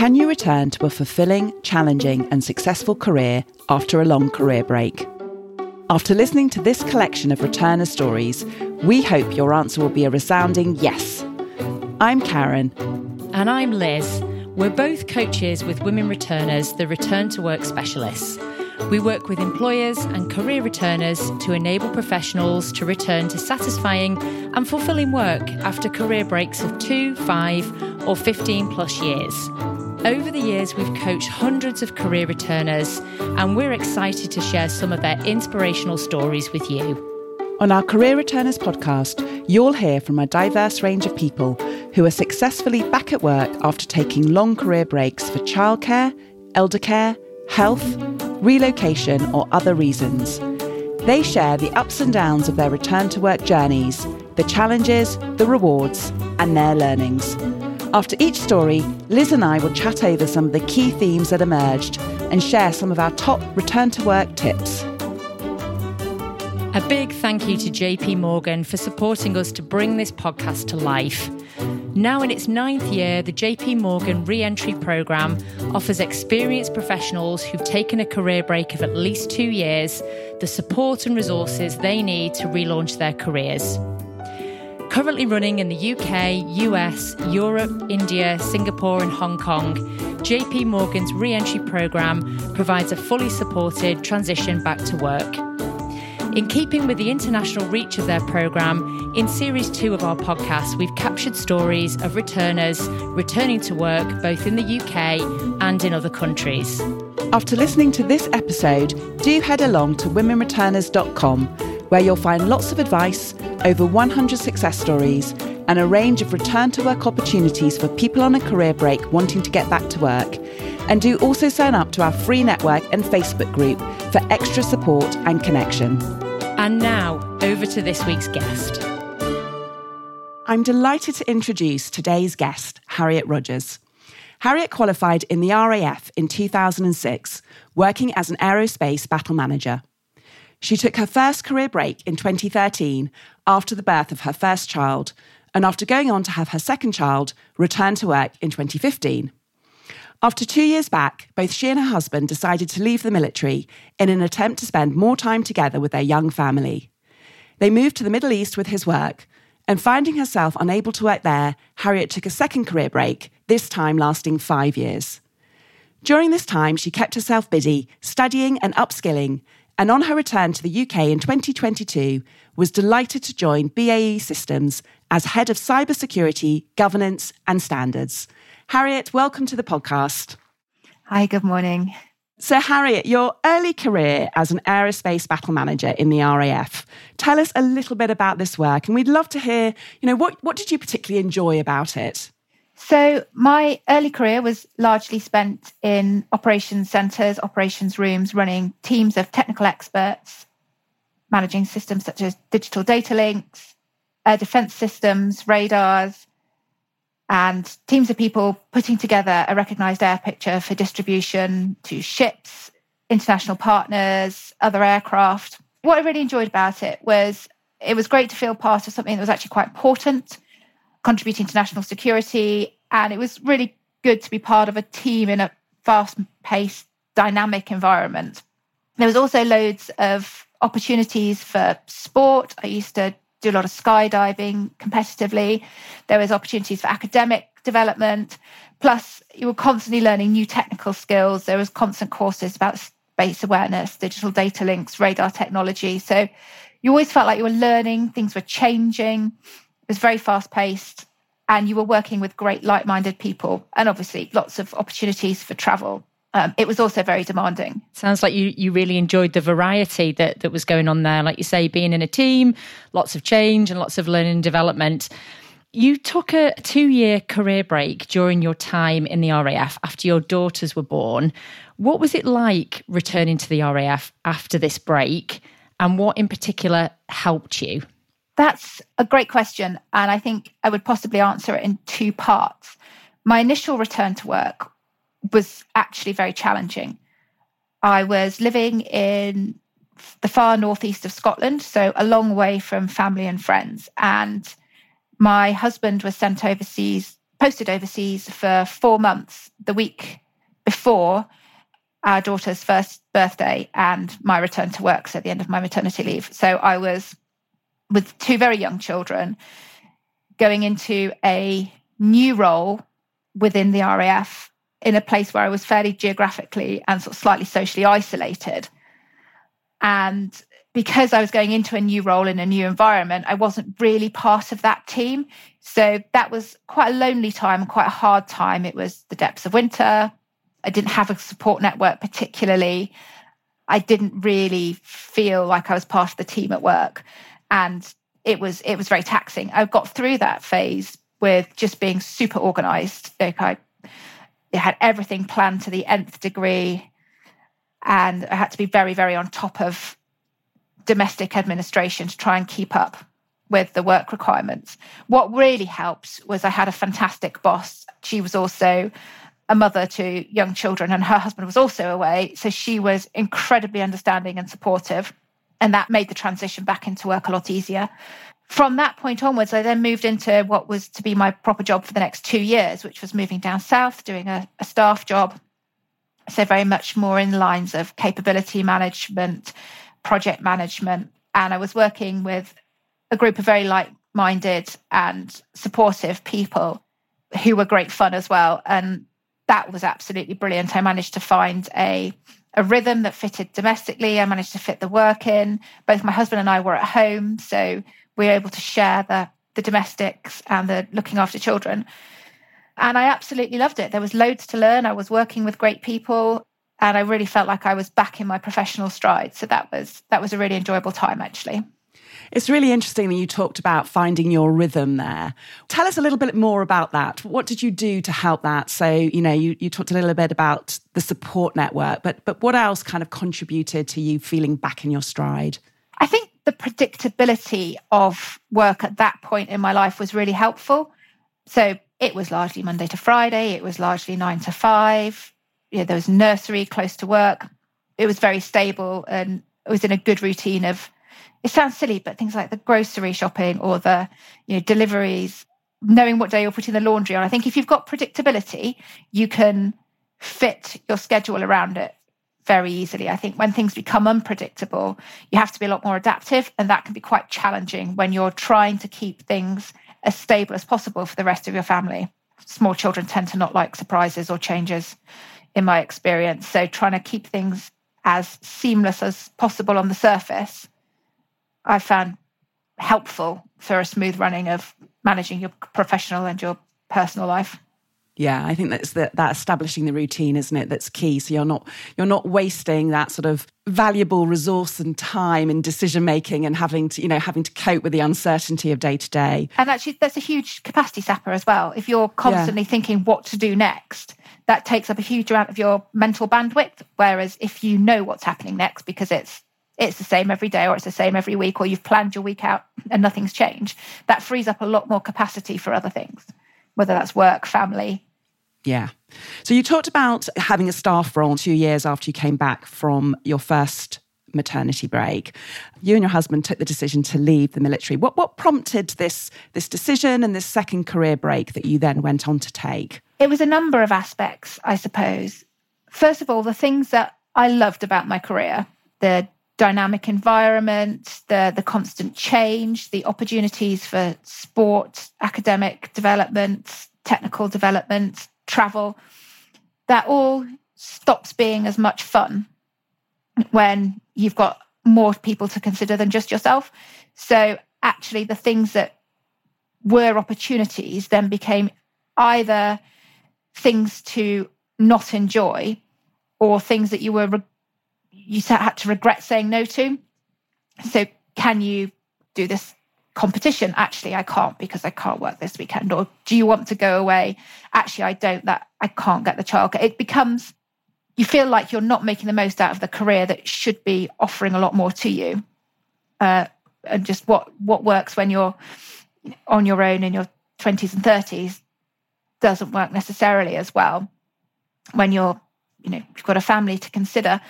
Can you return to a fulfilling, challenging, and successful career after a long career break? After listening to this collection of returner stories, we hope your answer will be a resounding yes. I'm Karen. And I'm Liz. We're both coaches with Women Returners, the Return to Work specialists. We work with employers and career returners to enable professionals to return to satisfying and fulfilling work after career breaks of two, five, or 15 plus years. Over the years, we've coached hundreds of career returners, and we're excited to share some of their inspirational stories with you. On our Career Returners podcast, you'll hear from a diverse range of people who are successfully back at work after taking long career breaks for childcare, elder care, health, relocation, or other reasons. They share the ups and downs of their return to work journeys, the challenges, the rewards, and their learnings. After each story, Liz and I will chat over some of the key themes that emerged and share some of our top return to work tips. A big thank you to JP Morgan for supporting us to bring this podcast to life. Now in its ninth year, the JP Morgan Reentry Programme offers experienced professionals who've taken a career break of at least two years the support and resources they need to relaunch their careers. Currently running in the UK, US, Europe, India, Singapore, and Hong Kong, JP Morgan's Reentry Programme provides a fully supported transition back to work. In keeping with the international reach of their programme, in series two of our podcast, we've captured stories of returners returning to work both in the UK and in other countries. After listening to this episode, do head along to womenreturners.com, where you'll find lots of advice, over 100 success stories, and a range of return to work opportunities for people on a career break wanting to get back to work. And do also sign up to our free network and Facebook group for extra support and connection. And now, over to this week's guest. I'm delighted to introduce today's guest, Harriet Rogers. Harriet qualified in the RAF in 2006, working as an aerospace battle manager. She took her first career break in 2013 after the birth of her first child, and after going on to have her second child, returned to work in 2015. After two years back, both she and her husband decided to leave the military in an attempt to spend more time together with their young family. They moved to the Middle East with his work, and finding herself unable to work there, Harriet took a second career break, this time lasting five years. During this time, she kept herself busy studying and upskilling, and on her return to the UK in 2022, was delighted to join BAE Systems as head of cybersecurity, governance, and standards. Harriet, welcome to the podcast. Hi, good morning. So, Harriet, your early career as an aerospace battle manager in the RAF. Tell us a little bit about this work, and we'd love to hear, you know, what, what did you particularly enjoy about it? So, my early career was largely spent in operations centres, operations rooms, running teams of technical experts, managing systems such as digital data links, air defence systems, radars, and teams of people putting together a recognized air picture for distribution to ships, international partners, other aircraft. What I really enjoyed about it was it was great to feel part of something that was actually quite important, contributing to national security. And it was really good to be part of a team in a fast paced, dynamic environment. There was also loads of opportunities for sport. I used to do a lot of skydiving competitively. There was opportunities for academic development. Plus, you were constantly learning new technical skills. There was constant courses about space awareness, digital data links, radar technology. So you always felt like you were learning, things were changing. Was very fast paced, and you were working with great like minded people, and obviously lots of opportunities for travel um, it was also very demanding. Sounds like you you really enjoyed the variety that that was going on there. Like you say, being in a team, lots of change and lots of learning and development. You took a two year career break during your time in the RAF after your daughters were born. What was it like returning to the RAF after this break? And what in particular helped you? That's a great question. And I think I would possibly answer it in two parts. My initial return to work was actually very challenging. I was living in the far northeast of Scotland, so a long way from family and friends. And my husband was sent overseas posted overseas for four months the week before our daughter's first birthday and my return to work, so at the end of my maternity leave. So I was with two very young children going into a new role within the RAF in a place where I was fairly geographically and sort of slightly socially isolated. And because I was going into a new role in a new environment, I wasn't really part of that team. So that was quite a lonely time, quite a hard time. It was the depths of winter. I didn't have a support network particularly. I didn't really feel like I was part of the team at work. And it was it was very taxing. I got through that phase with just being super organized. Like I had everything planned to the nth degree. And I had to be very, very on top of domestic administration to try and keep up with the work requirements. What really helped was I had a fantastic boss. She was also a mother to young children, and her husband was also away. So she was incredibly understanding and supportive. And that made the transition back into work a lot easier. From that point onwards, I then moved into what was to be my proper job for the next two years, which was moving down south, doing a, a staff job. So, very much more in lines of capability management, project management. And I was working with a group of very like minded and supportive people who were great fun as well. And that was absolutely brilliant. I managed to find a a rhythm that fitted domestically. I managed to fit the work in. Both my husband and I were at home, so we were able to share the the domestics and the looking after children. And I absolutely loved it. There was loads to learn. I was working with great people and I really felt like I was back in my professional stride. So that was that was a really enjoyable time actually. It's really interesting that you talked about finding your rhythm there. Tell us a little bit more about that. What did you do to help that? So, you know, you, you talked a little bit about the support network, but but what else kind of contributed to you feeling back in your stride? I think the predictability of work at that point in my life was really helpful. So it was largely Monday to Friday, it was largely nine to five you know, there was nursery close to work. It was very stable and it was in a good routine of it sounds silly, but things like the grocery shopping or the you know deliveries, knowing what day you're putting the laundry on. I think if you've got predictability, you can fit your schedule around it very easily. I think when things become unpredictable, you have to be a lot more adaptive, and that can be quite challenging when you're trying to keep things as stable as possible for the rest of your family. Small children tend to not like surprises or changes in my experience. So trying to keep things as seamless as possible on the surface, I found helpful for a smooth running of managing your professional and your personal life. Yeah, I think that's the, that establishing the routine, isn't it? That's key. So you're not you're not wasting that sort of valuable resource and time in decision making and having to you know having to cope with the uncertainty of day to day. And actually, that's a huge capacity sapper as well. If you're constantly yeah. thinking what to do next, that takes up a huge amount of your mental bandwidth. Whereas if you know what's happening next because it's it's the same every day or it's the same every week or you've planned your week out and nothing's changed, that frees up a lot more capacity for other things, whether that's work, family. Yeah. So you talked about having a staff role two years after you came back from your first maternity break. You and your husband took the decision to leave the military. What what prompted this this decision and this second career break that you then went on to take? It was a number of aspects, I suppose. First of all, the things that I loved about my career, the dynamic environment, the, the constant change, the opportunities for sport, academic development, technical development, travel, that all stops being as much fun when you've got more people to consider than just yourself. So actually, the things that were opportunities then became either things to not enjoy or things that you were you had to regret saying no to. So can you do this competition? Actually i can't because i can't work this weekend. Or do you want to go away? Actually i don't that i can't get the childcare. It becomes you feel like you're not making the most out of the career that should be offering a lot more to you. Uh, and just what what works when you're on your own in your 20s and 30s doesn't work necessarily as well. When you're, you know, you've got a family to consider.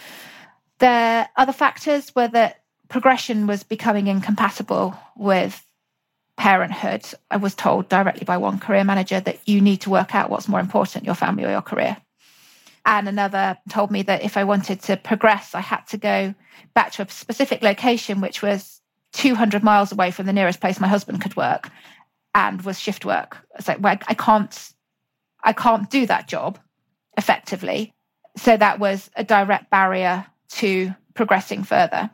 The other factors were that progression was becoming incompatible with parenthood, I was told directly by one career manager that you need to work out what's more important, your family or your career. And another told me that if I wanted to progress, I had to go back to a specific location, which was 200 miles away from the nearest place my husband could work and was shift work. It's like, well, I can't, I can't do that job effectively. So that was a direct barrier to progressing further.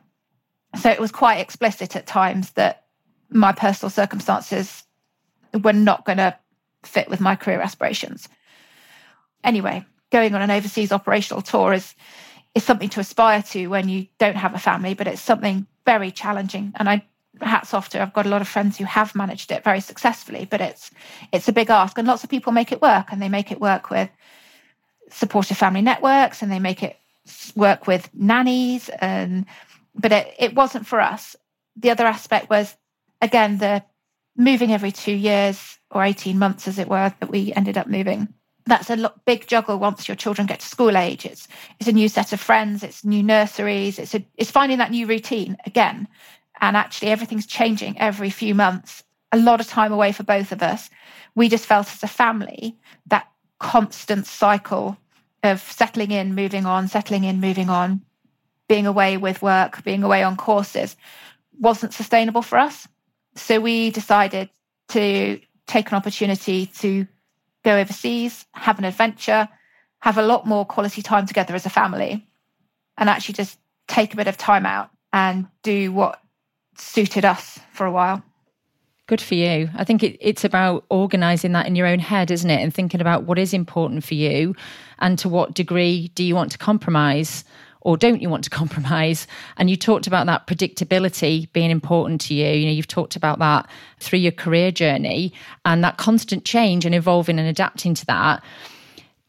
So it was quite explicit at times that my personal circumstances were not going to fit with my career aspirations. Anyway, going on an overseas operational tour is is something to aspire to when you don't have a family, but it's something very challenging. And I hats off to I've got a lot of friends who have managed it very successfully, but it's it's a big ask. And lots of people make it work and they make it work with supportive family networks and they make it work with nannies and but it, it wasn't for us. The other aspect was again the moving every two years or 18 months as it were that we ended up moving. That's a big juggle once your children get to school age. It's it's a new set of friends it's new nurseries it's a, it's finding that new routine again. And actually everything's changing every few months a lot of time away for both of us. We just felt as a family that constant cycle of settling in moving on settling in moving on being away with work being away on courses wasn't sustainable for us so we decided to take an opportunity to go overseas, have an adventure, have a lot more quality time together as a family, and actually just take a bit of time out and do what suited us for a while. Good for you. I think it, it's about organizing that in your own head, isn't it? And thinking about what is important for you and to what degree do you want to compromise or don't you want to compromise? And you talked about that predictability being important to you. You know, you've talked about that through your career journey and that constant change and evolving and adapting to that.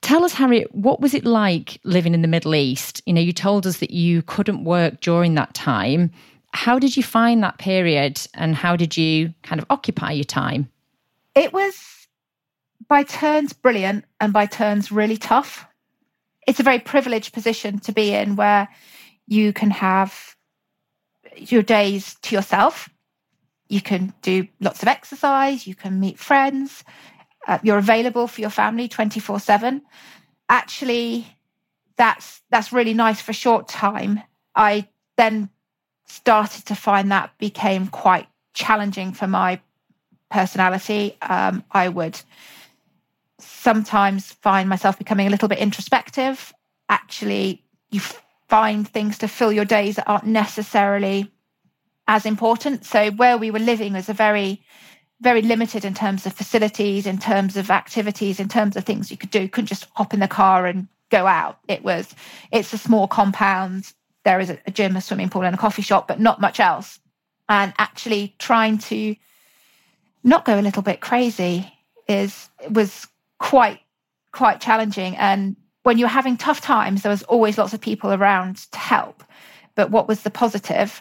Tell us, Harriet, what was it like living in the Middle East? You know, you told us that you couldn't work during that time. How did you find that period and how did you kind of occupy your time? It was by turns brilliant and by turns really tough it's a very privileged position to be in where you can have your days to yourself. You can do lots of exercise, you can meet friends, uh, you're available for your family 24 7. Actually, that's that's really nice for a short time. I then started to find that became quite challenging for my personality. Um, I would sometimes find myself becoming a little bit introspective. Actually, you find things to fill your days that aren't necessarily as important. So, where we were living was a very, very limited in terms of facilities, in terms of activities, in terms of things you could do. You couldn't just hop in the car and go out. It was, it's a small compound. There is a gym, a swimming pool, and a coffee shop, but not much else. And actually trying to not go a little bit crazy is was quite quite challenging. And when you're having tough times, there was always lots of people around to help. But what was the positive?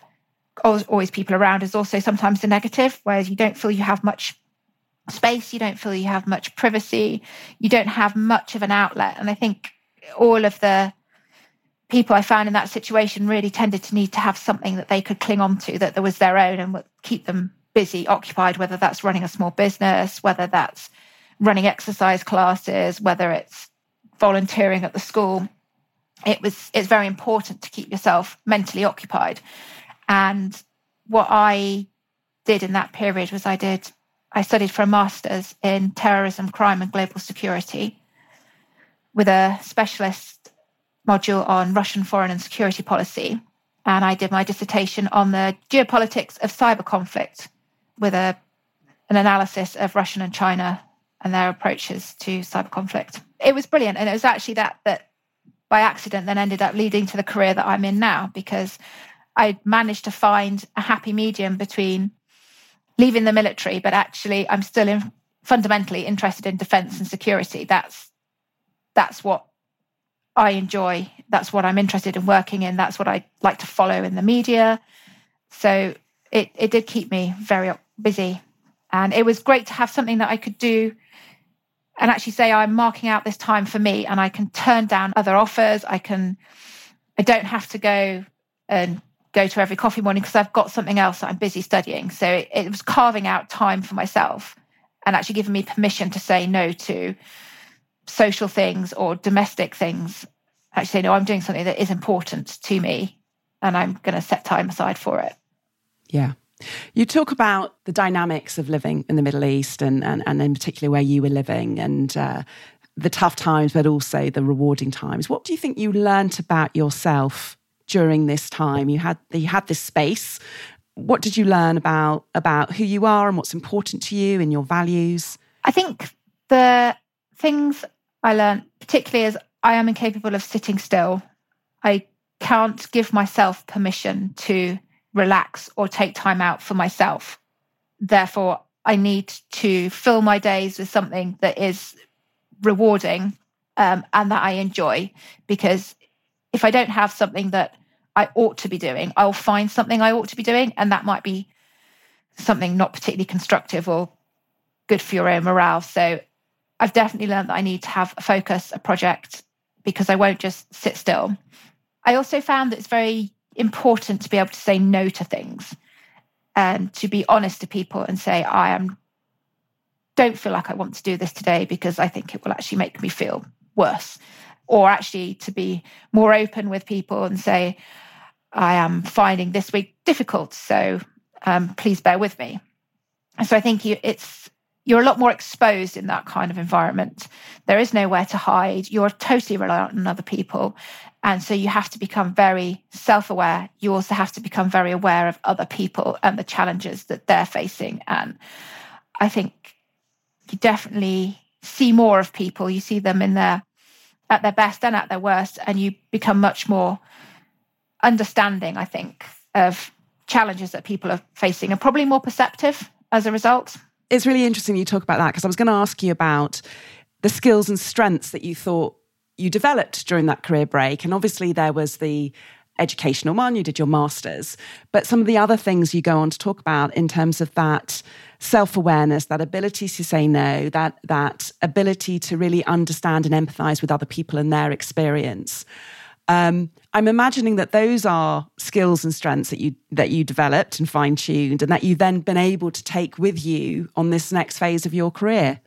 Always people around is also sometimes the negative, whereas you don't feel you have much space, you don't feel you have much privacy, you don't have much of an outlet. And I think all of the people I found in that situation really tended to need to have something that they could cling on to that, that was their own and would keep them busy, occupied, whether that's running a small business, whether that's running exercise classes, whether it's volunteering at the school. It was it's very important to keep yourself mentally occupied. And what I did in that period was I did I studied for a master's in terrorism, crime, and global security with a specialist module on Russian foreign and security policy. And I did my dissertation on the geopolitics of cyber conflict with a, an analysis of Russian and China and their approaches to cyber conflict. It was brilliant. And it was actually that that by accident then ended up leading to the career that I'm in now because I managed to find a happy medium between leaving the military, but actually I'm still in, fundamentally interested in defense and security. That's that's what I enjoy. That's what I'm interested in working in. That's what I like to follow in the media. So it it did keep me very busy. And it was great to have something that I could do and actually say I'm marking out this time for me and I can turn down other offers. I can I don't have to go and go to every coffee morning because I've got something else that I'm busy studying. So it, it was carving out time for myself and actually giving me permission to say no to social things or domestic things. Actually no, I'm doing something that is important to me and I'm going to set time aside for it. Yeah. You talk about the dynamics of living in the Middle East and, and, and in particular where you were living and uh, the tough times, but also the rewarding times. What do you think you learnt about yourself during this time? You had you had this space. What did you learn about about who you are and what's important to you and your values? I think the things I learned, particularly as I am incapable of sitting still, I can't give myself permission to relax or take time out for myself. Therefore, I need to fill my days with something that is rewarding um, and that I enjoy. Because if I don't have something that I ought to be doing, I'll find something I ought to be doing. And that might be something not particularly constructive or good for your own morale. So I've definitely learned that I need to have a focus, a project, because I won't just sit still. I also found that it's very important to be able to say no to things and to be honest to people and say, I am don't feel like I want to do this today because I think it will actually make me feel worse. Or actually to be more open with people and say, I am finding this week difficult. So um, please bear with me. So I think you, it's you're a lot more exposed in that kind of environment. There is nowhere to hide. You're totally reliant on other people. And so you have to become very self aware. You also have to become very aware of other people and the challenges that they're facing. And I think you definitely see more of people. You see them in their at their best and at their worst, and you become much more understanding, I think, of challenges that people are facing and probably more perceptive as a result. It's really interesting you talk about that because I was going to ask you about the skills and strengths that you thought you developed during that career break. And obviously, there was the educational one, you did your master's, but some of the other things you go on to talk about in terms of that self-awareness, that ability to say no, that that ability to really understand and empathize with other people and their experience. Um, I'm imagining that those are skills and strengths that you that you developed and fine tuned, and that you've then been able to take with you on this next phase of your career.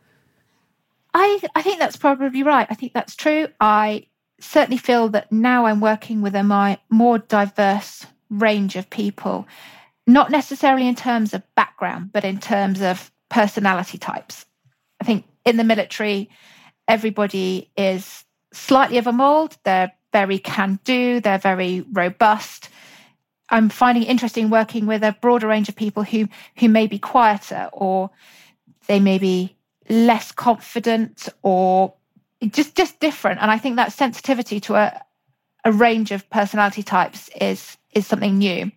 I, I think that's probably right. I think that's true. I certainly feel that now I'm working with a my, more diverse range of people, not necessarily in terms of background, but in terms of personality types. I think in the military, everybody is slightly of a mold. They're very can do, they're very robust. I'm finding it interesting working with a broader range of people who who may be quieter or they may be less confident or just just different. And i think that sensitivity to a, a range of personality types is is something new.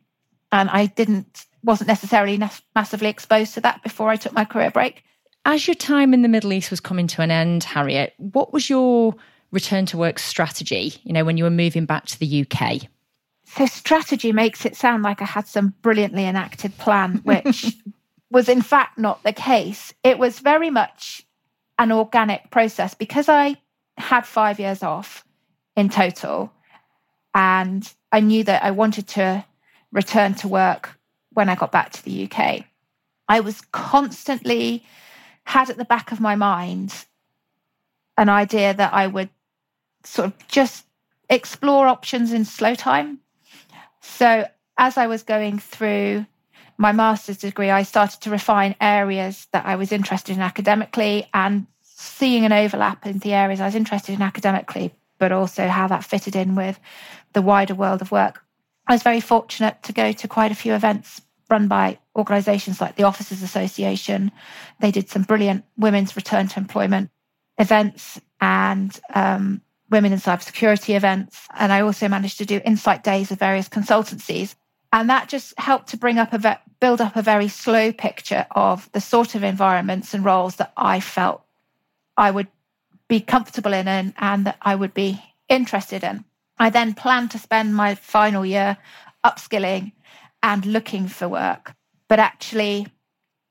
And i didn't wasn't necessarily massively exposed to that before i took my career break. As your time in the middle east was coming to an end harriet what was your return to work strategy you know when you were moving back to the uk so strategy makes it sound like i had some brilliantly enacted plan which was in fact not the case. It was very much an organic process because I had five years off in total. And I knew that I wanted to return to work when I got back to the UK. I was constantly had at the back of my mind an idea that I would sort of just explore options in slow time. So as I was going through my master's degree, I started to refine areas that I was interested in academically and seeing an overlap in the areas I was interested in academically, but also how that fitted in with the wider world of work. I was very fortunate to go to quite a few events run by organisations like the Officers Association. They did some brilliant women's return to employment events and um, women in cybersecurity events. And I also managed to do insight days with various consultancies and that just helped to bring up a ve- build up a very slow picture of the sort of environments and roles that I felt I would be comfortable in and, and that I would be interested in. I then planned to spend my final year upskilling and looking for work. But actually,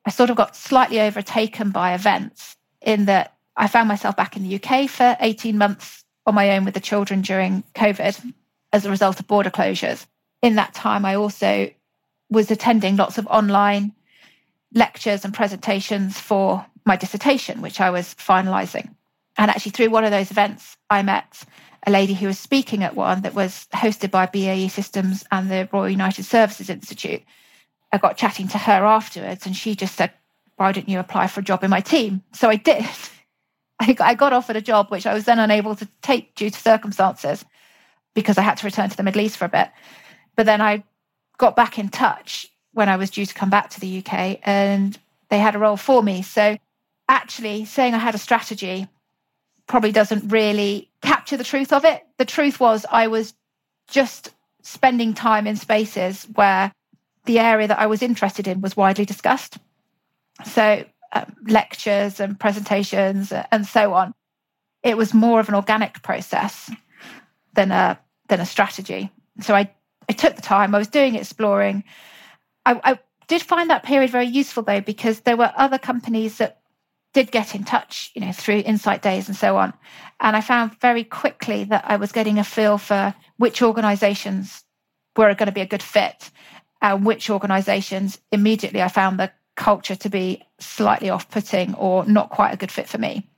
I sort of got slightly overtaken by events in that I found myself back in the UK for 18 months on my own with the children during COVID as a result of border closures. in that time, I also was attending lots of online lectures and presentations for my dissertation, which I was finalizing. And actually, through one of those events, I met a lady who was speaking at one that was hosted by BAE Systems and the Royal United Services Institute. I got chatting to her afterwards, and she just said, Why don't you apply for a job in my team? So I did. I got offered a job, which I was then unable to take due to circumstances because I had to return to the Middle East for a bit. But then I got back in touch when I was due to come back to the UK and they had a role for me. So actually, saying I had a strategy probably doesn't really capture the truth of it. The truth was, I was just spending time in spaces where the area that I was interested in was widely discussed. So, um, lectures and presentations and so on. It was more of an organic process than a than a strategy. So I I took the time. I was doing exploring. I, I did find that period very useful though because there were other companies that did get in touch, you know, through insight days and so on. And I found very quickly that I was getting a feel for which organizations were going to be a good fit and which organizations immediately I found the culture to be slightly off putting or not quite a good fit for me.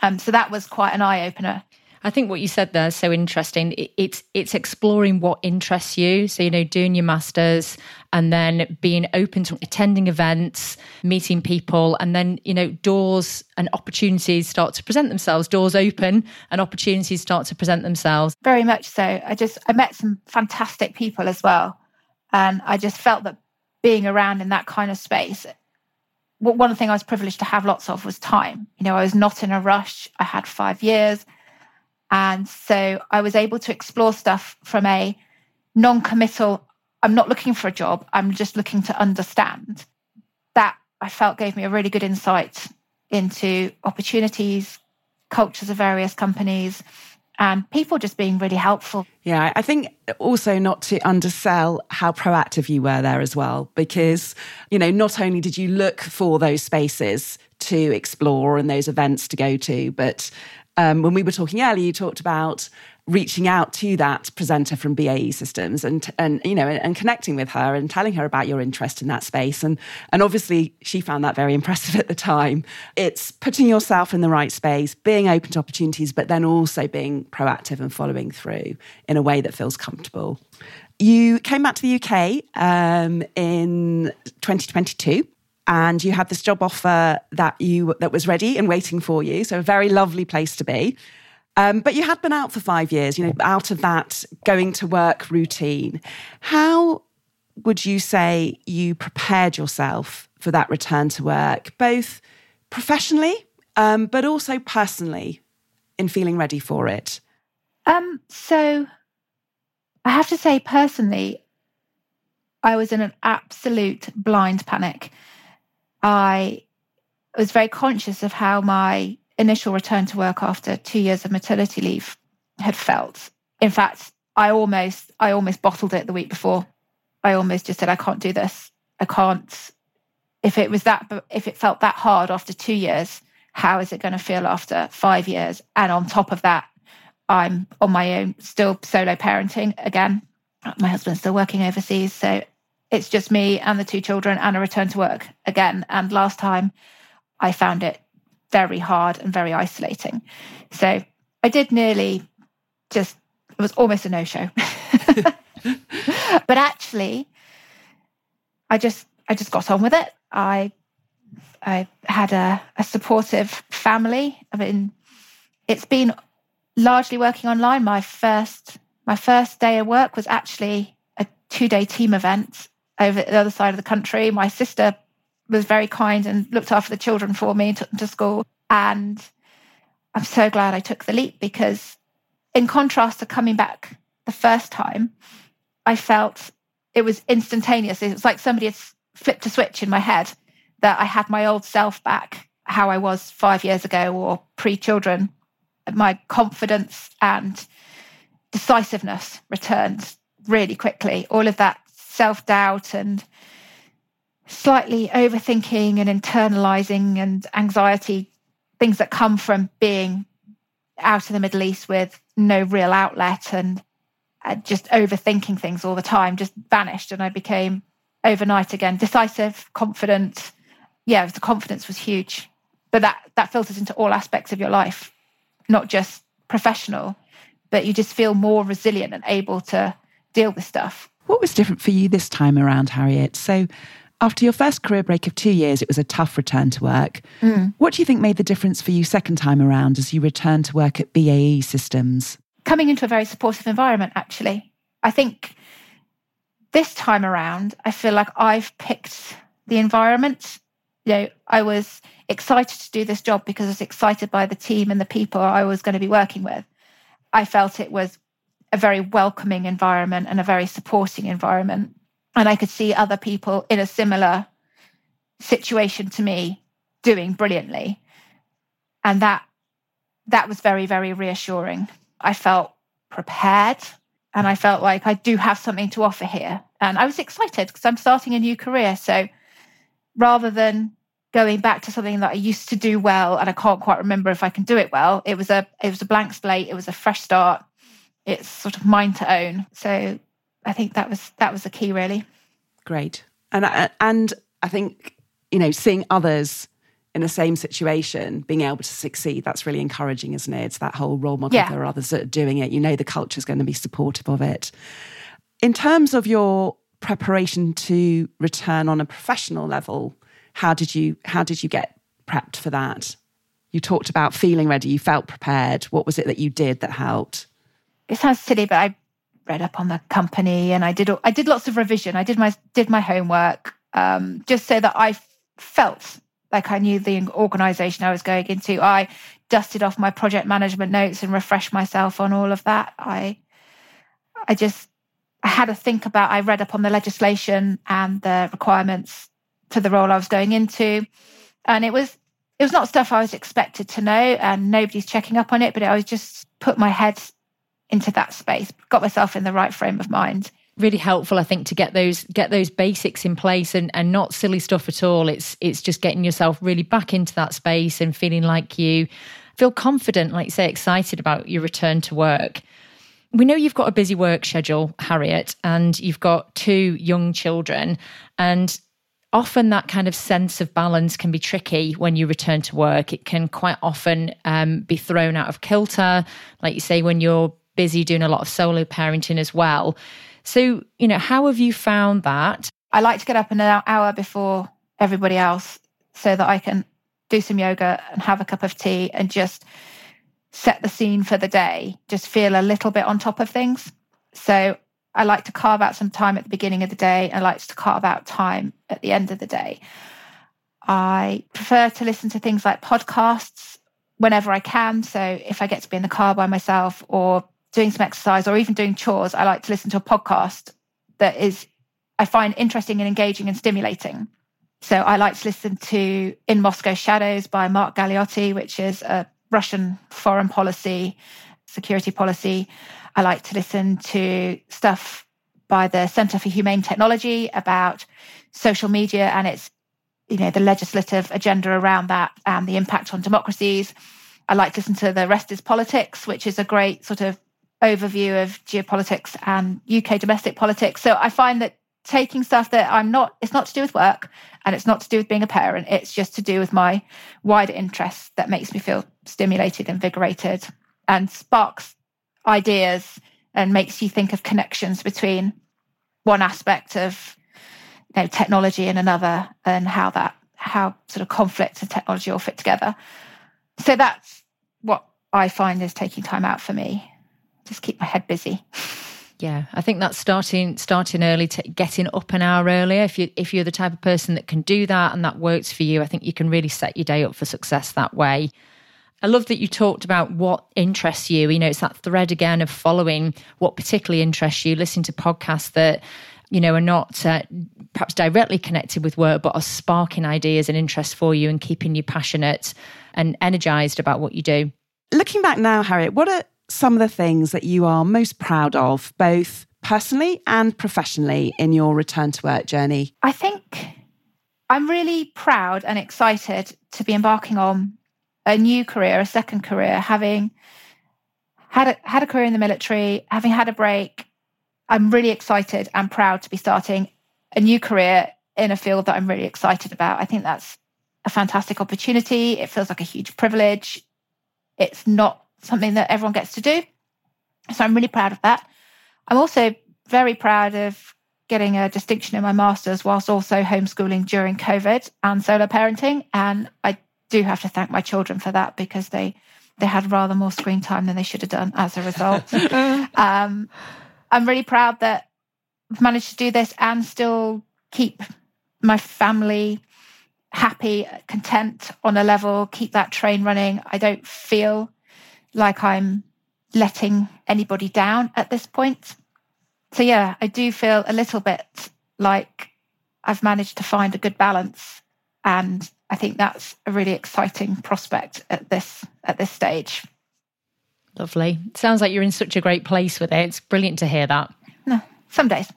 Um, so that was quite an eye opener. I think what you said there is so interesting. It, it's it's exploring what interests you. So you know, doing your masters and then being open to attending events, meeting people, and then you know, doors and opportunities start to present themselves. Doors open and opportunities start to present themselves. Very much so. I just I met some fantastic people as well, and I just felt that being around in that kind of space one thing I was privileged to have lots of was time. You know, I was not in a rush. I had five years. And so I was able to explore stuff from a non committal, I'm not looking for a job, I'm just looking to understand. That I felt gave me a really good insight into opportunities, cultures of various companies, and people just being really helpful. Yeah, I think also not to undersell how proactive you were there as well, because, you know, not only did you look for those spaces to explore and those events to go to, but um, when we were talking earlier, you talked about reaching out to that presenter from BAE Systems and and you know and, connecting with her and telling her about your interest in that space and and obviously she found that very impressive at the time. It's putting yourself in the right space, being open to opportunities, but then also being proactive and following through in a way that feels comfortable. You came back to the UK um, in 2022 and you had this job offer that you that was ready and waiting for you. So a very lovely place to be. Um, but you had been out for five years, you know, out of that going to work routine. How would you say you prepared yourself for that return to work, both professionally, um, but also personally, in feeling ready for it? Um, so I have to say, personally, I was in an absolute blind panic. I was very conscious of how my initial return to work after two years of maternity leave had felt. In fact, I almost I almost bottled it the week before. I almost just said, I can't do this. I can't. If it was that, if it felt that hard after two years, how is it going to feel after five years? And on top of that, I'm on my own, still solo parenting again. My husband's still working overseas, so it's just me and the two children and a return to work again. And last time I found it very hard and very isolating. So I did nearly just, it was almost a no show. but actually, I just, I just got on with it. I, I had a, a supportive family. I mean, it's been largely working online. My first, my first day of work was actually a two day team event over the other side of the country. My sister was very kind and looked after the children for me, took them to school. And I'm so glad I took the leap because, in contrast to coming back the first time, I felt it was instantaneous. It was like somebody had flipped a switch in my head that I had my old self back, how I was five years ago or pre children. My confidence and decisiveness returned really quickly. All of that self doubt and slightly overthinking and internalizing and anxiety, things that come from being out in the Middle East with no real outlet and uh, just overthinking things all the time just vanished and I became overnight again decisive, confident. Yeah, the confidence was huge. But that that filters into all aspects of your life, not just professional, but you just feel more resilient and able to deal with stuff. What was different for you this time around, Harriet? So after your first career break of two years, it was a tough return to work. Mm. What do you think made the difference for you second time around as you returned to work at BAE Systems? Coming into a very supportive environment, actually. I think this time around, I feel like I've picked the environment. You know, I was excited to do this job because I was excited by the team and the people I was going to be working with. I felt it was a very welcoming environment and a very supporting environment. And I could see other people in a similar situation to me doing brilliantly. And that that was very, very reassuring. I felt prepared and I felt like I do have something to offer here. And I was excited because I'm starting a new career. So rather than going back to something that I used to do well and I can't quite remember if I can do it well, it was a it was a blank slate, it was a fresh start. It's sort of mine to own. So I think that was that was the key really. Great. And I, and I think you know seeing others in the same situation being able to succeed that's really encouraging isn't it it's that whole role model yeah. there are others that are doing it you know the culture is going to be supportive of it in terms of your preparation to return on a professional level how did you how did you get prepped for that you talked about feeling ready you felt prepared what was it that you did that helped it sounds silly but i read up on the company and i did i did lots of revision i did my did my homework um, just so that i felt like I knew the organization I was going into. I dusted off my project management notes and refreshed myself on all of that. I I just I had to think about I read up on the legislation and the requirements for the role I was going into. And it was it was not stuff I was expected to know and nobody's checking up on it, but I was just put my head into that space, got myself in the right frame of mind. Really helpful i think to get those get those basics in place and and not silly stuff at all. It's it's just getting yourself really back into that space and feeling like you feel confident like say excited about your return to work. We know you've got a busy work schedule harriet and you've got two young children and often that kind of sense of balance can be tricky when you return to work. It can quite often um, be thrown out of kilter. Like you say when you're busy doing a lot of solo parenting as well so, you know, how have you found that? I like to get up an hour before everybody else so that I can do some yoga and have a cup of tea and just set the scene for the day, just feel a little bit on top of things. So I like to carve out some time at the beginning of the day. I like to carve out time at the end of the day. I prefer to listen to things like podcasts whenever I can. So if I get to be in the car by myself or doing some exercise or even doing chores, I like to listen to a podcast that is, I find interesting and engaging and stimulating. So I like to listen to In Moscow Shadows by Mark Galeotti, which is a Russian foreign policy, security policy. I like to listen to stuff by the Center for Humane Technology about social media and its, you know, the legislative agenda around that and the impact on democracies. I like to listen to The Rest is Politics, which is a great sort of overview of geopolitics and UK domestic politics. So I find that taking stuff that I'm not, it's not to do with work and it's not to do with being a parent. It's just to do with my wider interests that makes me feel stimulated, invigorated, and sparks ideas and makes you think of connections between one aspect of you know, technology and another and how that, how sort of conflicts and technology all fit together. So that's what I find is taking time out for me just keep my head busy. Yeah, I think that's starting starting early, to getting up an hour earlier. If you if you're the type of person that can do that and that works for you, I think you can really set your day up for success that way. I love that you talked about what interests you. You know, it's that thread again of following what particularly interests you. Listening to podcasts that you know are not uh, perhaps directly connected with work, but are sparking ideas and interest for you and keeping you passionate and energized about what you do. Looking back now, Harriet, what are some of the things that you are most proud of, both personally and professionally, in your return to work journey? I think I'm really proud and excited to be embarking on a new career, a second career, having had a, had a career in the military, having had a break, I'm really excited and proud to be starting a new career in a field that I'm really excited about. I think that's a fantastic opportunity. It feels like a huge privilege. It's not something that everyone gets to do. So I'm really proud of that. I'm also very proud of getting a distinction in my master's whilst also homeschooling during COVID and solo parenting. And I do have to thank my children for that because they they had rather more screen time than they should have done as a result. um, I'm really proud that I've managed to do this and still keep my family happy, content on a level, keep that train running. I don't feel like I'm letting anybody down at this point. So, yeah, I do feel a little bit like I've managed to find a good balance. And I think that's a really exciting prospect at this at this stage. Lovely. Sounds like you're in such a great place with it. It's brilliant to hear that. No, some days.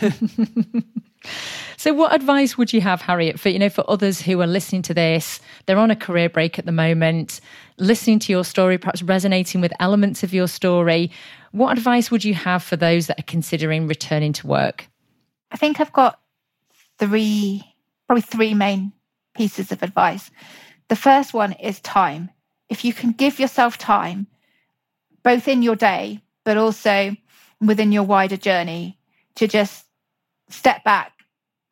so what advice would you have harriet for you know for others who are listening to this? They're on a career break at the moment listening to your story perhaps resonating with elements of your story. What advice would you have for those that are considering returning to work? I think i've got three probably three main pieces of advice. The first one is time. If you can give yourself time both in your day but also within your wider journey to just step back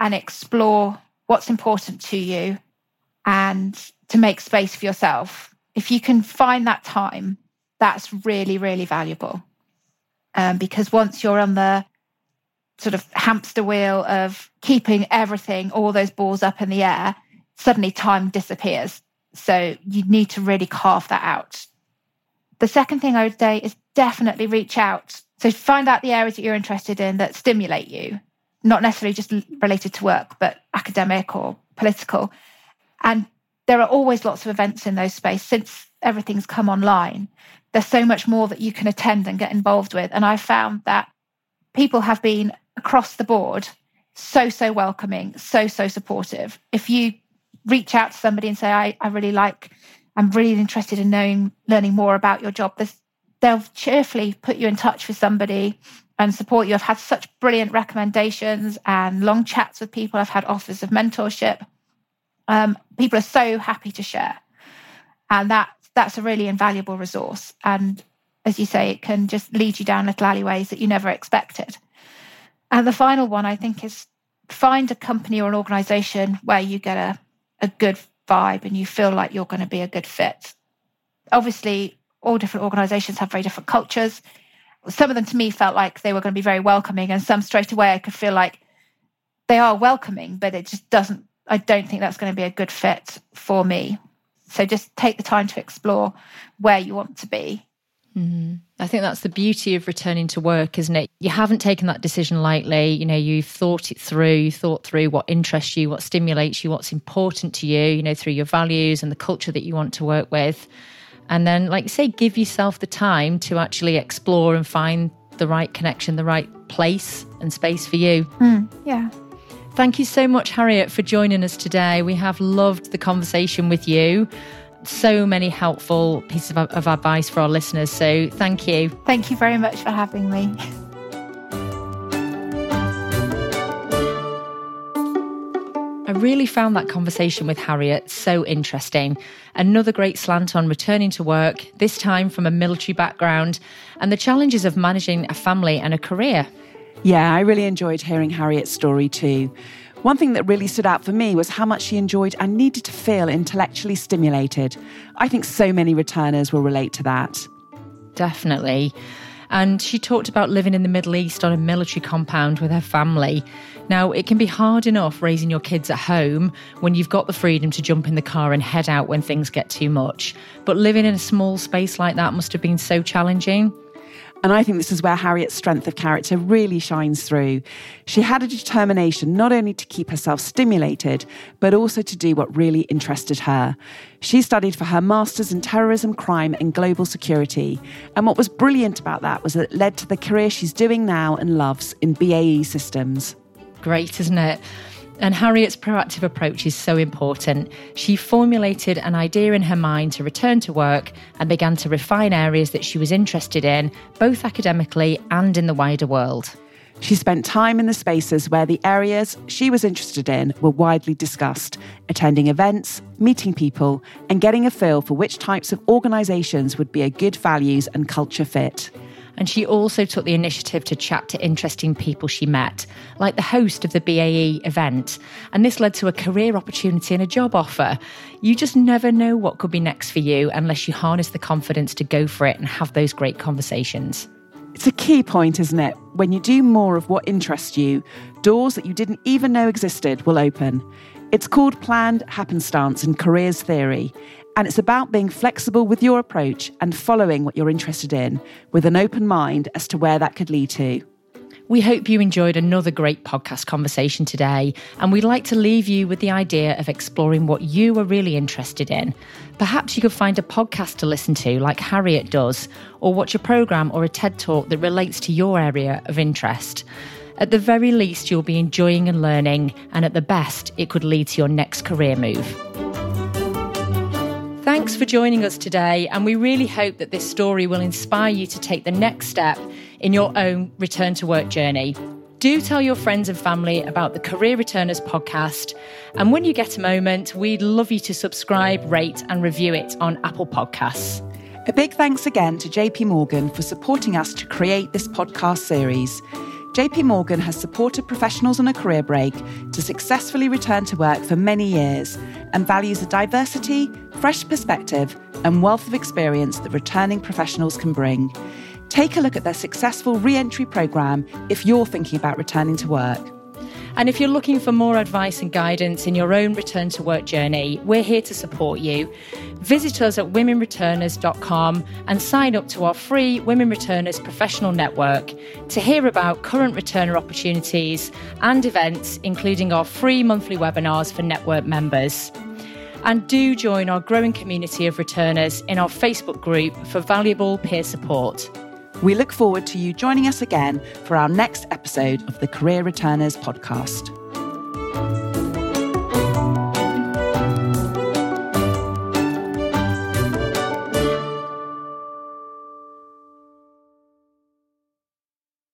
and explore what's important to you and to make space for yourself. If you can find that time, that's really, really valuable. Um, because once you're on the sort of hamster wheel of keeping everything, all those balls up in the air, suddenly time disappears. So you need to really carve that out. The second thing I would say is definitely reach out. So find out the areas that you're interested in that stimulate you not necessarily just related to work, but academic or political. And there are always lots of events in those spaces since everything's come online. There's so much more that you can attend and get involved with. And I found that people have been across the board so, so welcoming, so, so supportive. If you reach out to somebody and say, I, I really like, I'm really interested in knowing, learning more about your job, they'll cheerfully put you in touch with somebody and support you. I've had such brilliant recommendations and long chats with people. I've had offers of mentorship. Um, people are so happy to share, and that that's a really invaluable resource. And as you say, it can just lead you down little alleyways that you never expected. And the final one, I think, is find a company or an organization where you get a, a good vibe and you feel like you're going to be a good fit. Obviously, all different organizations have very different cultures some of them to me felt like they were going to be very welcoming, and some straight away I could feel like they are welcoming, but it just doesn't. I don't think that's going to be a good fit for me. So just take the time to explore where you want to be. Mm-hmm. I think that's the beauty of returning to work, isn't it? You haven't taken that decision lightly. You know, you've thought it through, you thought through what interests you, what stimulates you, what's important to you, you know, through your values and the culture that you want to work with. And then, like you say, give yourself the time to actually explore and find the right connection, the right place and space for you. Mm, yeah. Thank you so much, Harriet, for joining us today. We have loved the conversation with you. So many helpful pieces of, of advice for our listeners. So thank you. Thank you very much for having me. I really found that conversation with Harriet so interesting. Another great slant on returning to work, this time from a military background, and the challenges of managing a family and a career. Yeah, I really enjoyed hearing Harriet's story too. One thing that really stood out for me was how much she enjoyed and needed to feel intellectually stimulated. I think so many returners will relate to that. Definitely. And she talked about living in the Middle East on a military compound with her family. Now, it can be hard enough raising your kids at home when you've got the freedom to jump in the car and head out when things get too much. But living in a small space like that must have been so challenging. And I think this is where Harriet's strength of character really shines through. She had a determination not only to keep herself stimulated, but also to do what really interested her. She studied for her master's in terrorism, crime, and global security. And what was brilliant about that was that it led to the career she's doing now and loves in BAE systems. Great, isn't it? And Harriet's proactive approach is so important. She formulated an idea in her mind to return to work and began to refine areas that she was interested in, both academically and in the wider world. She spent time in the spaces where the areas she was interested in were widely discussed, attending events, meeting people, and getting a feel for which types of organisations would be a good values and culture fit. And she also took the initiative to chat to interesting people she met, like the host of the BAE event. And this led to a career opportunity and a job offer. You just never know what could be next for you unless you harness the confidence to go for it and have those great conversations. It's a key point, isn't it? When you do more of what interests you, doors that you didn't even know existed will open. It's called planned happenstance in careers theory, and it's about being flexible with your approach and following what you're interested in with an open mind as to where that could lead to. We hope you enjoyed another great podcast conversation today, and we'd like to leave you with the idea of exploring what you are really interested in. Perhaps you could find a podcast to listen to, like Harriet does, or watch a programme or a TED talk that relates to your area of interest. At the very least, you'll be enjoying and learning, and at the best, it could lead to your next career move. Thanks for joining us today, and we really hope that this story will inspire you to take the next step in your own return to work journey. Do tell your friends and family about the Career Returners podcast. And when you get a moment, we'd love you to subscribe, rate, and review it on Apple Podcasts. A big thanks again to JP Morgan for supporting us to create this podcast series. JP Morgan has supported professionals on a career break to successfully return to work for many years and values the diversity, fresh perspective, and wealth of experience that returning professionals can bring. Take a look at their successful re entry programme if you're thinking about returning to work. And if you're looking for more advice and guidance in your own return to work journey, we're here to support you. Visit us at womenreturners.com and sign up to our free Women Returners professional network to hear about current returner opportunities and events, including our free monthly webinars for network members. And do join our growing community of returners in our Facebook group for valuable peer support. We look forward to you joining us again for our next episode of the Career Returners podcast.